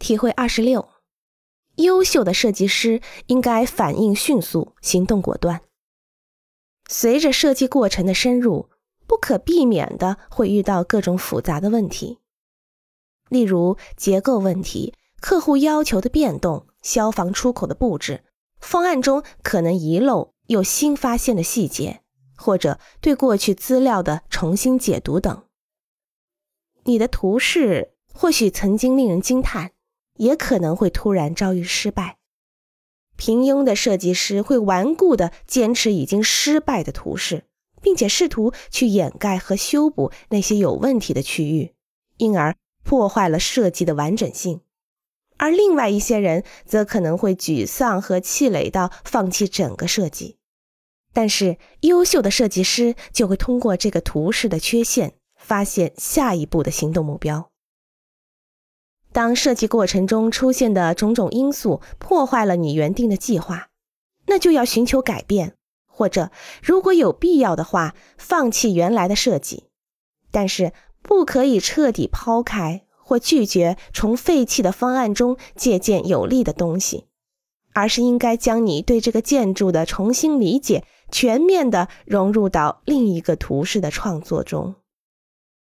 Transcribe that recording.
体会二十六：优秀的设计师应该反应迅速，行动果断。随着设计过程的深入，不可避免的会遇到各种复杂的问题，例如结构问题、客户要求的变动、消防出口的布置、方案中可能遗漏又新发现的细节，或者对过去资料的重新解读等。你的图示或许曾经令人惊叹。也可能会突然遭遇失败。平庸的设计师会顽固地坚持已经失败的图示，并且试图去掩盖和修补那些有问题的区域，因而破坏了设计的完整性。而另外一些人则可能会沮丧和气馁到放弃整个设计。但是，优秀的设计师就会通过这个图示的缺陷，发现下一步的行动目标。当设计过程中出现的种种因素破坏了你原定的计划，那就要寻求改变，或者如果有必要的话，放弃原来的设计。但是不可以彻底抛开或拒绝从废弃的方案中借鉴有利的东西，而是应该将你对这个建筑的重新理解全面地融入到另一个图式的创作中。